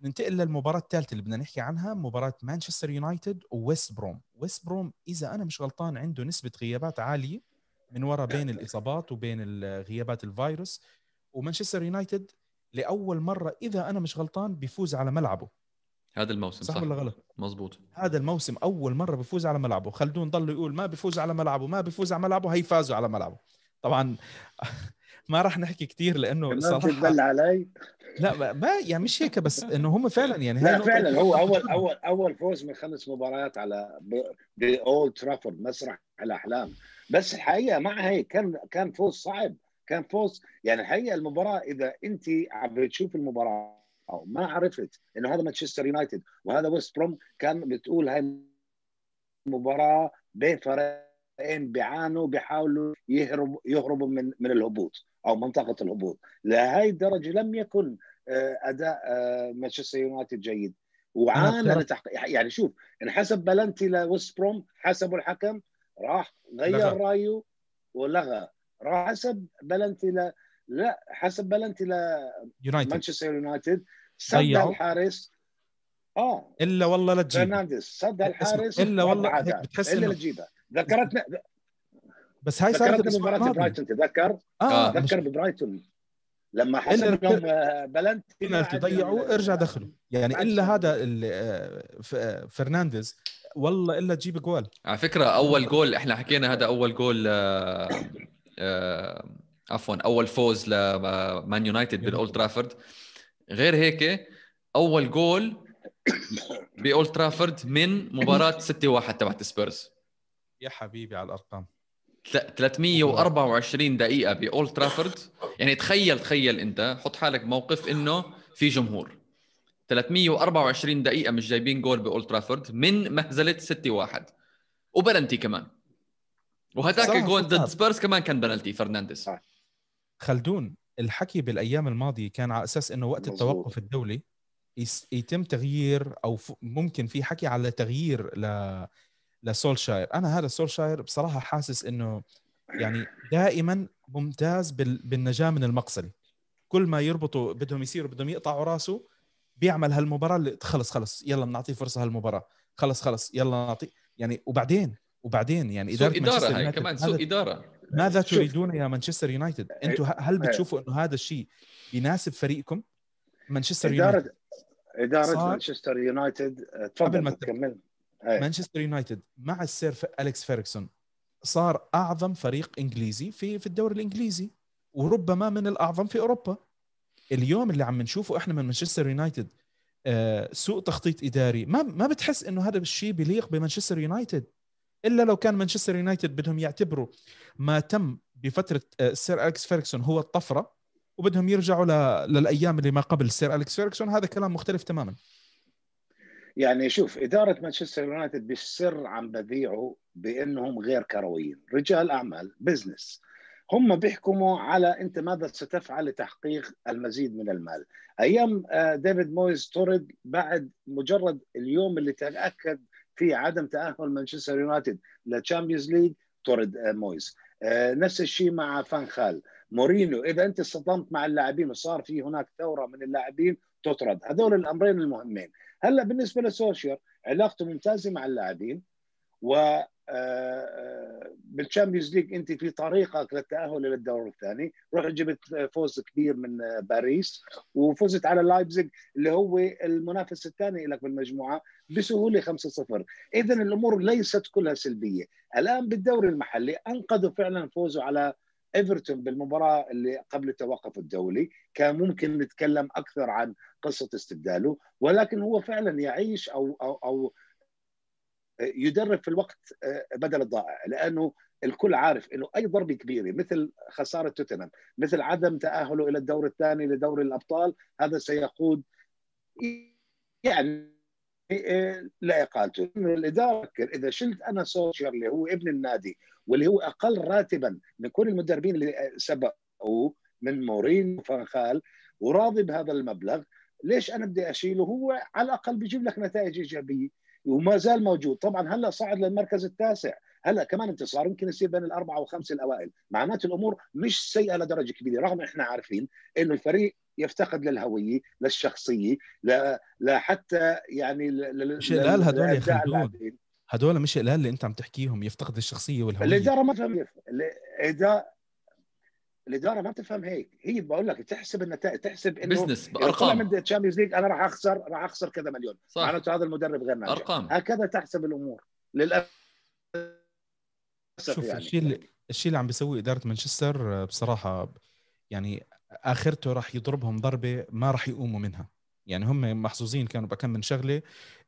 ننتقل للمباراة الثالثة اللي بدنا نحكي عنها مباراة مانشستر يونايتد وويست بروم، ويست بروم إذا أنا مش غلطان عنده نسبة غيابات عالية من وراء بين الإصابات وبين غيابات الفيروس. ومانشستر يونايتد لأول مرة إذا أنا مش غلطان بيفوز على ملعبه. هذا الموسم صح, صح. ولا غلط؟ مزبوط هذا الموسم أول مرة بيفوز على ملعبه. خلدون ضل يقول ما بيفوز على ملعبه ما بيفوز على ملعبه هي فازوا على ملعبه. طبعا ما راح نحكي كثير لأنه صراحة تتبلى علي. لا ما يعني مش هيك بس إنه هم فعلا يعني لا فعلا هو اول اول أول فوز من خمس مباريات على باولد ترافورد مسرح الأحلام. بس الحقيقة مع هيك كان كان فوز صعب. كان فوز يعني الحقيقة المباراة إذا أنت عم تشوف المباراة ما عرفت إنه هذا مانشستر يونايتد وهذا ويست بروم كان بتقول هاي المباراه بين فريقين بيعانوا بيحاولوا يهربوا يهربوا من من الهبوط أو منطقة الهبوط. لهي الدرجة لم يكن آه، أداء آه، مانشستر يونايتد جيد. وعانى يعني شوف انحسب بلنتي لويست بروم حسبوا الحكم راح غير رأيه ولغى. راح حسب بلنتي ل... لا حسب بلنتي ل يونايتد. مانشستر يونايتد. صد الحارس. آه. إلا والله لا تجيبها فرنانديز صد الحارس إلا والله. بتحس إلا تجيبها ذكرتنا بس هاي صارت ذكرتنا الأسبوع بمباراه الماضي. برايتون تذكر؟ آه مش ذكر ببرايتون. لما إلا حسب لهم آه، بلنتي ضيعوا ارجع دخلوا. يعني إلا. هذا ال- آه، آه، فرنانديز والله إلا تجيب جوال. على فكرة أول جول إحنا حكينا هذا أول جول آه، آه، عفوا أول فوز لمان يونايتد بالأولد ترافورد. غير هيك أول جول بأولد ترافورد من مباراة 6-1 تبعت سبيرز. يا حبيبي على الأرقام تل- 324 دقيقة بأولد ترافورد يعني تخيل تخيل أنت حط حالك موقف إنه في جمهور 324 دقيقة مش جايبين جول بأولد ترافورد من مهزلة 6-1 وبلنتي كمان وهذاك صراحة الجول ضد. سبيرز كمان كان بلنتي فرنانديز صح. خلدون الحكي بالأيام الماضية كان على أساس إنه وقت مظبوط. التوقف الدولي يس- يتم تغيير أو ممكن في حكي على تغيير ل لسولشاير أنا هذا سولشاير بصراحة حاسس إنه يعني دائما ممتاز بال... بالنجاة من المقصله كل ما يربطوا بدهم يصيروا بدهم يقطعوا راسه بيعمل هالمباراة اللي خلص خلص يلا بنعطيه فرصة هالمباراة خلص خلص يلا نعطيه يعني وبعدين وبعدين يعني سوء إدارة مانشستر إدارة هاي كمان ماذا- سوء إدارة ماذا شوف. تريدون يا مانشستر يونايتد؟ أنتم هل بتشوفوا إنه هذا الشيء يناسب فريقكم؟ مانشستر يونايتد إدارة اداره مانشستر يونايتد آه، قبل ما تفضل تبدأ. كمل أي. مانشستر يونايتد مع السير أليكس فيرغسون. صار أعظم فريق إنجليزي في في الدوري الإنجليزي وربما من الأعظم في أوروبا. اليوم اللي عم نشوفه إحنا من مانشستر يونايتد آه، سوء تخطيط إداري. ما ما بتحس إنه هذا الشيء بيليق بمانشستر يونايتد؟ إلا لو كان مانشستر يونايتد بدهم يعتبروا ما تم بفترة آه، السير أليكس فيرغسون هو الطفرة وبدهم يرجعوا. للأيام اللي ما قبل السير أليكس فيرغسون. هذا كلام مختلف تماما. يعني شوف إدارة مانشستر يونايتد بالسر عم بذيعوا بأنهم غير كرويين. رجال أعمال business. هم بيحكموا على أنت ماذا ستفعل لتحقيق المزيد من المال. أيام آه، ديفيد مويز طرد بعد مجرد اليوم اللي تأكد فيه عدم تأهل مانشستر يونايتد لل Champions League طرد آه، مويز. آه، نفس الشيء مع فانخال مورينيو إذا أنت اصطدمت مع اللاعبين وصار في هناك ثورة من اللاعبين تطرد. هذول الأمرين المهمين. هلا بالنسبة لسولشير علاقته ممتازة مع اللاعبين و بال Champions League انت في طريقك للتأهل إلى الدور الثاني. رحت جبت فوز كبير من آه، باريس وفزت على لايبزيج اللي هو المنافس الثاني لك بالمجموعة بسهولة 5-0 اذا الأمور ليست كلها سلبية. الآن بالدوري المحلي أنقذه فعلا فوزه على إيفرتون بالمباراة اللي قبل التوقف الدولي كان ممكن نتكلم أكثر عن قصة استبداله ولكن هو فعلا يعيش أو أو أو يدرب في الوقت بدل الضائع لأنه الكل عارف إنه أي ضربه كبيره مثل خسارة توتنهام مثل عدم تأهله إلى الدور الثاني لدوري الأبطال هذا سيقود يعني لاقالته الإدارة إذا شلت أنا سولشير اللي هو ابن النادي واللي هو أقل راتبا من كل المدربين اللي سبقوه من مورين وفانخال وراضي بهذا المبلغ ليش أنا بدي أشيله؟ هو على الأقل بيجيب لك نتائج إيجابية وما زال موجود. طبعا هلأ صعد للمركز التاسع. هلأ كمان انتصار يمكن يصير بين الأربعة والخمسه الأوائل. معناته الأمور مش سيئة لدرجة كبيرة رغم إحنا عارفين إنه الفريق يفتقد للهويه للشخصيه ل... لحتى يعني ل... مش قلال هدول يا خلدون. هدول مش قلال اللي انت عم تحكيهم يفتقد الشخصية والهوية. الإدارة ما تفهم الاداره الإدارة ما تفهم هيك. هي بقول لك تحسب النتائج تحسب إنه business بأرقام. من ال Champions League أنا راح أخسر راح أخسر كذا مليون. صح. معناته هذا المدرب غير ناجح. أرقام. هكذا تحسب الأمور. للأسف شوف يعني. الشيء اللي الشيء اللي عم بيسويه إدارة مانشستر بصراحة يعني آخرته راح يضربهم ضربة ما راح يقوموا منها. يعني هم محظوظين كانوا بكم من شغلة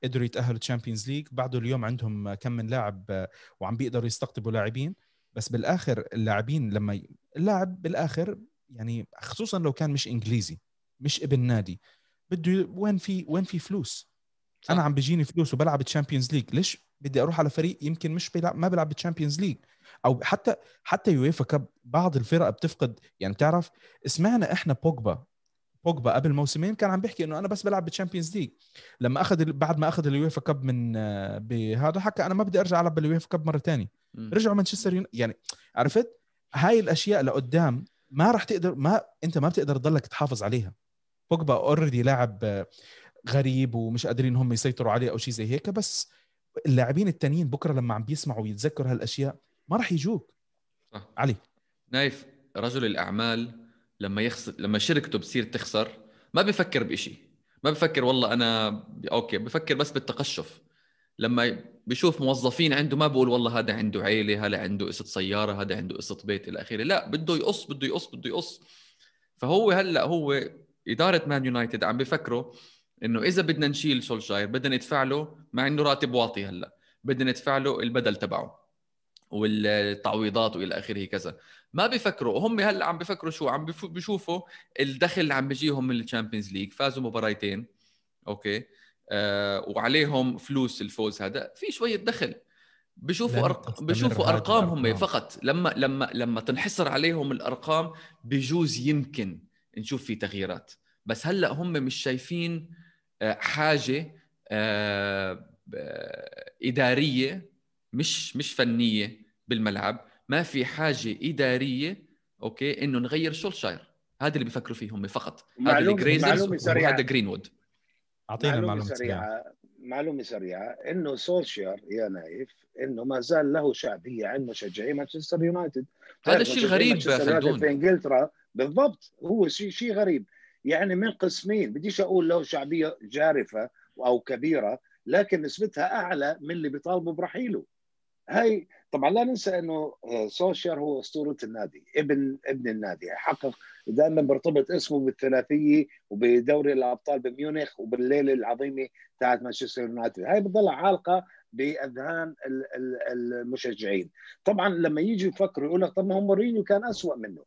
قدروا يتأهلوا Champions League بعده اليوم عندهم كم من لاعب وعم بيقدروا يستقطبوا لاعبين. بس بالآخر اللاعبين لما ي... اللاعب بالآخر يعني خصوصا لو كان مش إنجليزي مش ابن نادي بده وين في وين في فلوس؟ صح. أنا عم بيجيني فلوس وبلعب Champions League ليش بدي أروح على فريق يمكن مش بيلعب ما بيلعب بال Champions League أو حتى حتى UEFA Cup بعض الفرق بتفقد يعني بتعرف سمعنا إحنا بوجبا بوجبا قبل موسمين كان عم بيحكي إنه أنا بس بلعب بال Champions League لما أخذ بعد ما أخذ ال UEFA Cup من بهذا حكى أنا ما بدي أرجع ألعب بال UEFA Cup مرة ثانية رجعوا مانشستر. يعني عرفت؟ هاي الأشياء لقدام ما راح تقدر ما أنت ما بتقدر تضلك تحافظ عليها. بوجبا already لاعب غريب ومش قادرين هم يسيطروا عليه أو شيء زي هيك بس اللاعبين التانيين بكرة لما عم بيسمعوا ويتذكروا هالأشياء ما راح يجوك. صح. علي. نايف رجل الأعمال لما يخسر لما شركته بتصير تخسر ما بفكر بشيء ما بفكر والله أنا okay بفكر بس بالتقشف. لما بشوف موظفين عنده ما بقول والله هذا عنده عيلة هذا عنده قصة سيارة هذا عنده قصة بيت إلى آخره. لا بده يقص بده يقص بده يقص. فهو هلأ هو إدارة مان يونايتد عم بفكروا إنه إذا بدنا نشيل سولشاير بدنا ندفع له مع إنه راتب واطي هلأ بدنا ندفع له البدل تبعه. والتعويضات وإلى آخره كذا. ما بيفكروا هم هلأ عم بيفكروا شو؟ عم بيشوفوا الدخل اللي عم بيجيهم من ال Champions League فازوا مباراتين okay؟ آه وعليهم فلوس الفوز هذا. في شوية دخل. بشوفوا أرق... بشوفوا ارقام هم فقط. لما لما لما تنحصر عليهم الأرقام بجوز يمكن نشوف في تغييرات. بس هلأ هم مش شايفين آه، حاجة آه، إدارية مش مش فنية بالملعب ما في حاجة إدارية okay إنه نغير سولشاير. هذا اللي بيفكروا فيه هم فقط. هذا الجليزرز وهذا جرينوود أعطينا معلومة سريعة. معلومة سريعة. إنه سولشير يا نايف إنه ما زال له شعبية عند مشجعي مانشستر يونايتد. هذا الشيء الغريب خلدون في إنجلترا؟ بالضبط هو شيء شيء غريب. يعني من قسمين بديش أقول له شعبية جارفة أو كبيرة لكن نسبتها أعلى من اللي بيطالبوا برحيله. هاي طبعا لا ننسى إنه آه، سولشير هو أسطورة النادي ابن ابن النادي حقق دائما برتبط اسمه بالثلاثية وبدوري الأبطال بميونخ وبالليلة العظيمة تاعت مانشستر يونايتد. هاي بتضل عالقة بأذهان المشجعين. طبعا لما يجي يفكروا يقول لك طب ما هو مورينيو كان أسوأ منه.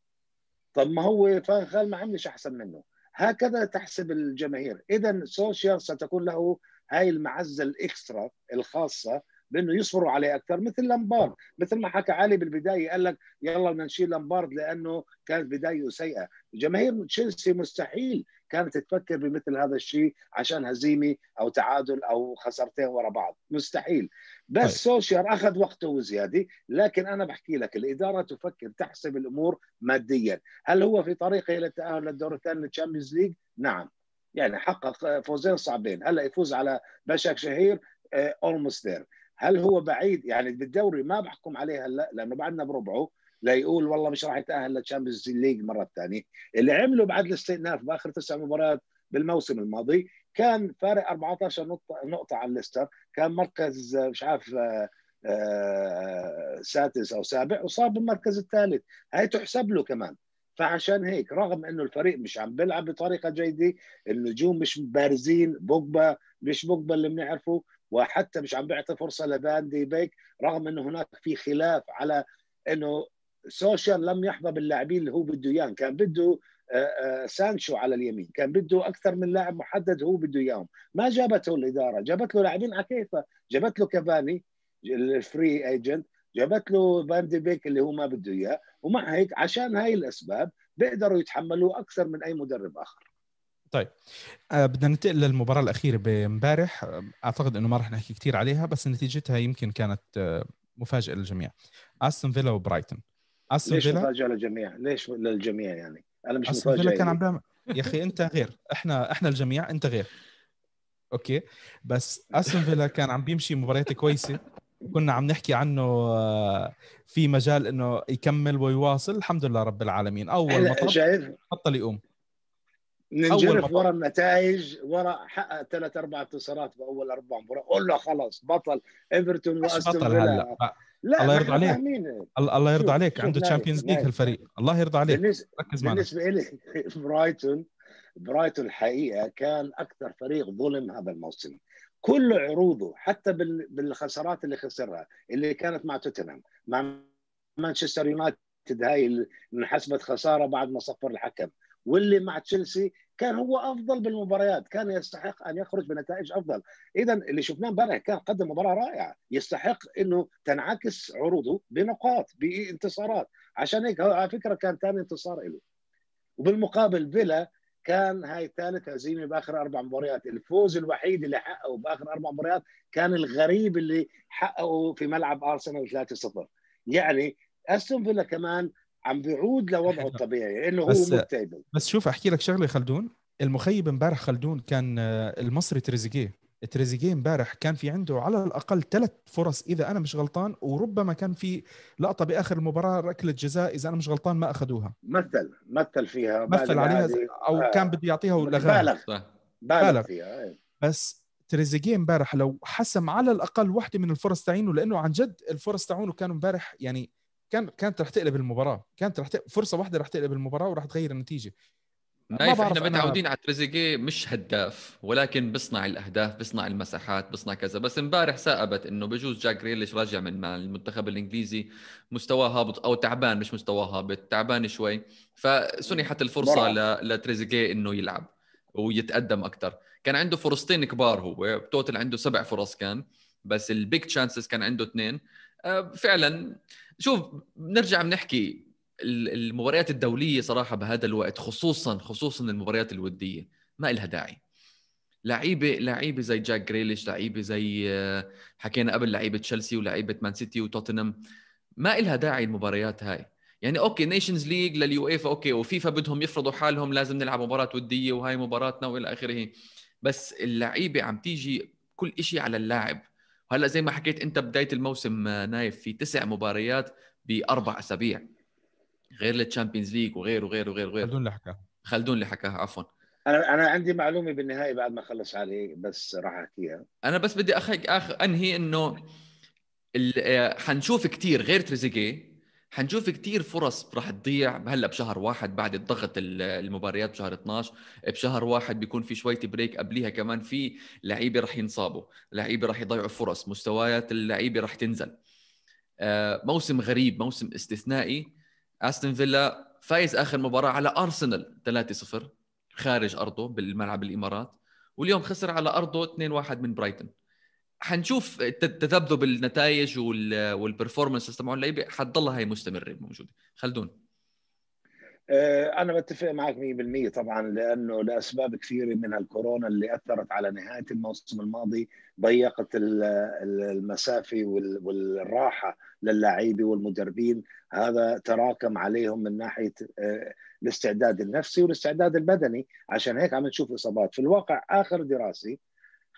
طب ما هو فان ما عملش أحسن منه. هكذا تحسب الجماهير. اذا سولشير ستكون له هاي المعزة ال extra الخاصة بأنه يصبروا عليه أكثر مثل لامبارد. مثل ما حكى علي بالبداية قال لك يلا بدنا نشيل لامبارد لأنه كانت بدايه سيئة. جماهير تشيلسي مستحيل كانت تفكر بمثل هذا الشيء عشان هزيمة أو تعادل أو خسرتين ورا بعض. مستحيل. بس طيب. سولشير أخذ وقته وزيادة لكن أنا بحكي لك الإدارة تفكر تحسب الأمور ماديا. هل هو في طريقه إلى التاهل للدور الثاني لل Champions League؟ نعم. يعني حقق فوزين صعبين. هلأ يفوز على باشاك شهير almost there هل هو بعيد؟ يعني بالدوري ما بحكم عليه هلا لأنه بعدنا بربعه ليقول والله مش راح يتأهل لل Champions League مرة ثانية اللي عمله بعد الاستئناف بآخر تسع مباريات بالموسم الماضي كان فارق 14 نقطة نقطة عن ليستر. كان مركز مش عارف آه، آه، سادس أو سابع وصار بالمركز الثالث. هاي تحسب له كمان. فعشان هيك رغم إنه الفريق مش عم بيلعب بطريقة جيدة النجوم مش بارزين بوجبا مش بوجبا اللي بنعرفه وحتى مش عم بيعطي فرصة لفان دي بيك رغم إنه هناك في خلاف على إنه سولشير لم يحظى باللاعبين اللي هو بده إياهم. كان بده آه، آه، سانشو على اليمين كان بده أكثر من لاعب محدد هو بده إياهم. ما جابته الإدارة جابت له لاعبين على كيفه جابت له كافاني ال free agent جابت له فان دي بيك اللي هو ما بده إياه. ومع هيك عشان هاي الأسباب بيقدروا يتحملوه أكثر من أي مدرب آخر. طيب. آه بدنا ننتقل للمباراة الأخيرة بامبارح. آه، أعتقد إنه ما راح نحكي كثير عليها بس نتيجتها يمكن كانت آه مفاجأة للجميع. أستون فيلا وبرايتون. أستون ليش فيلا؟ مفاجأة للجميع؟ ليش للجميع يعني؟ أنا مش أستون فيلا كان عم بيعمل يا أخي أنت غير. إحنا إحنا الجميع أنت غير. Okay. بس أستون فيلا كان عم بيمشي مباريات كويسة. كنا عم نحكي عنه آه، في مجال إنه يكمل ويواصل. الحمد لله رب العالمين. أول ما شايف بطل يقوم. ننجرف ورا النتائج ورا حقق ثلاث أربع انتصارات باول أربع مباريات قول له خلص بطل إيفرتون وأستون فيلا. لا الله يرضى عليك. الله يرضى عليك. عنده Champions League هالفريق الله يرضى عليك. بالنسبة, ركز بالنسبة لي برايتون برايتون الحقيقة كان أكثر فريق ظلم هذا الموسم. كل عروضه حتى بالخسارات اللي خسرها اللي كانت مع توتنهام مع مانشستر يونايتد هاي اللي انحسبت خسارة بعد ما صفر الحكم. واللي مع تشيلسي كان هو أفضل بالمباريات كان يستحق أن يخرج بنتائج أفضل. اذا اللي شفناه امبارح كان قدم مباراة رائعة يستحق إنه تنعكس عروضه بنقاط بانتصارات. عشان هيك على فكرة كان ثاني انتصار له وبالمقابل فيلا كان هاي ثالث هزيمه بآخر أربع مباريات، الفوز الوحيد اللي حققه بآخر أربع مباريات كان الغريب اللي حققه في ملعب أرسنال 3-0 يعني أستون فيلا كمان عم بيعود لوضعه الطبيعي إنه هو متيبل بس شوف أحكي لك شغلة خلدون المخيب امبارح خلدون كان آه، المصري تريزيجيه تريزيجيه امبارح كان في عنده على الأقل ثلاث فرص إذا أنا مش غلطان وربما كان في لقطة بآخر المباراة ركلة جزاء إذا أنا مش غلطان ما أخذوها مثل مثل فيها مثل عليها أو آه. كان بده يعطيها ولغاها بالغ بالغ بالغ. فيها إيه. بس تريزيجيه امبارح لو حسم على الأقل واحدة من الفرص تاعينه لأنه عن جد الفرص تاعونه كانوا امبارح يعني كان كانت رح تقلب المباراة. كانت رح ت... فرصة واحدة رح تقلب المباراة ورح تغير النتيجة. نايف إحنا أنا- متعودين على تريزيجيه مش هداف ولكن بيصنع الأهداف بيصنع المساحات بيصنع كذا. بس امبارح ثابت إنه بجوز جاك جريليش راجع من مع المنتخب الإنجليزي مستواه هابط أو تعبان مش مستواه هابط تعبان شوي. فسنحت الفرصة. ل... لتريزيجيه إنه يلعب ويتقدم أكثر كان عنده فرصتين كبار هو. total عنده سبع فرص كان بس ال big chances كان عنده اثنين. فعلا. شوف بنرجع بنحكي ال- المباريات الدولية صراحة بهذا الوقت خصوصا خصوصا المباريات الودية ما إلها داعي. لعيبه لعيبة زي جاك جريليش لعيبة زي آه، حكينا قبل لعيبة تشيلسي ولعيبة مان سيتي وتوتنهام ما إلها داعي المباريات هاي. يعني okay Nations League لليويفا okay وفيفا بدهم يفرضوا حالهم لازم نلعب مباراة ودية وهاي مباراتنا وإلى آخره. بس اللعيبة عم تيجي كل إشي على اللاعب. هلا زي ما حكيت انت بداية الموسم آه، نايف في تسع مباريات بأربع أسابيع غير ال Champions League وغير وغير وغير وغير خلدون اللي حكاها خلدون اللي حكاها عفوا. أنا أنا عندي معلومة بالنهاية بعد ما اخلص عليه بس راح أحكيها. أنا بس بدي أخ... أخ... أنهي إنه ال... آه، حنشوف كتير غير تريزيجيه. حنشوف كتير فرص راح تضيع هلا بشهر واحد بعد الضغط ال- المباريات بشهر 12 بشهر واحد بيكون في شوية بريك قبليها كمان في لعيبة راح ينصابوا لعيبة راح يضيعوا فرص مستويات اللعيبة راح تنزل. آه، موسم غريب موسم استثنائي. أستون فيلا فايز آخر مباراة على أرسنال 3-0 خارج أرضه بالملعب الإمارات واليوم خسر على أرضه 2-1 من برايتون. حنشوف تذبذب النتائج وال- وال performance تبعون اللعيبة. حتضلها هي مستمرة موجودة. خلدون. آه، أنا بتفق معك 100% طبعا لأنه لأسباب كثيرة من الكورونا اللي أثرت على نهاية الموسم الماضي ضيقت ال- ال- المسافة وال- والراحة للاعيبة والمدربين. هذا تراكم عليهم من ناحية آه، الاستعداد النفسي والاستعداد البدني. عشان هيك عم نشوف إصابات. في الواقع آخر دراسة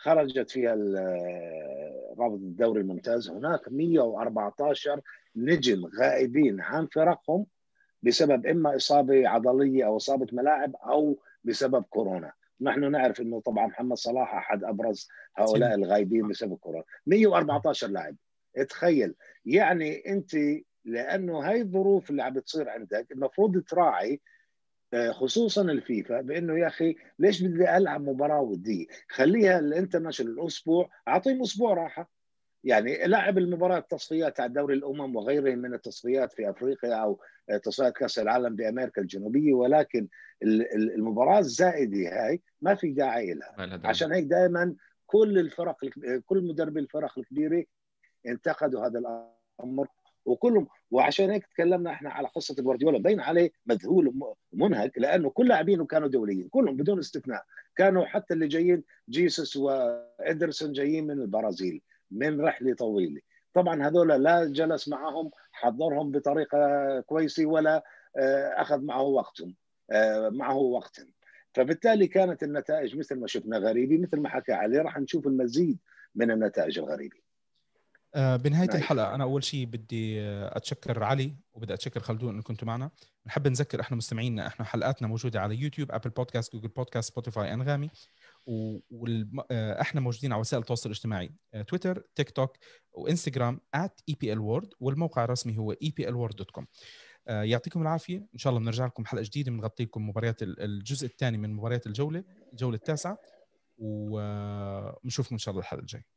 خرجت فيها ال- رابطه الدوري الممتاز. هناك 114 نجم غائبين عن فرقهم بسبب إما إصابة عضلية أو إصابة ملاعب أو بسبب كورونا. نحن نعرف إنه طبعا محمد صلاح أحد أبرز هؤلاء الغايبين بسبب كورونا. 114 لاعب. تخيل. يعني أنت لأنه هاي الظروف اللي عم بتصير عندك المفروض تراعي آه، خصوصا الفيفا بأنه يا أخي ليش بدي ألعب مباراة ودية؟ خليها ال international أسبوع أعطيهم أسبوع راحة يعني لعب المباراة التصفيات على دوري الأمم وغيره من التصفيات في أفريقيا أو تصفيات كأس العالم بأمريكا الجنوبية ولكن ال- ال- المباراة الزائدة هاي ما في داعي لها. عشان هيك دائما كل الفرق كل مدربي الفرق الكبيرة انتقدوا هذا الأمر وكلهم وعشان هيك تكلمنا إحنا على قصة جوارديولا. بين عليه مذهول ومنهك لأنه كل لاعبينه كانوا دوليين كلهم بدون استثناء. كانوا حتى اللي جايين جيسوس وإدرسون جايين من البرازيل من رحلة طويلة. طبعا هذول لا جلس معهم حضرهم بطريقة كويسة ولا آه، أخذ معه وقتهم آه، معه وقتا فبالتالي كانت النتائج مثل ما شفنا غريبة مثل ما حكى علي. راح نشوف المزيد من النتائج الغريبة. بنهاية nice. الحلقة أنا أول شيء بدي آه، أتشكر علي وبدي أتشكر خلدون انكم كنتوا معنا. بنحب نذكر إحنا مستمعينا إحنا حلقاتنا موجودة على يوتيوب Apple Podcast Google Podcast Spotify انغامي وإحنا موجودين على وسائل التواصل الاجتماعي آه، تويتر تيك توك وانستغرام @eplworld والموقع الرسمي هو eplworld.com آه، يعطيكم العافية. إن شاء الله بنرجع لكم حلقة جديدة بنغطي لكم مباريات ال- الجزء الثاني من مباريات الجولة الجولة التاسعة. ونشوفكم إن شاء الله الحلقة الجاية.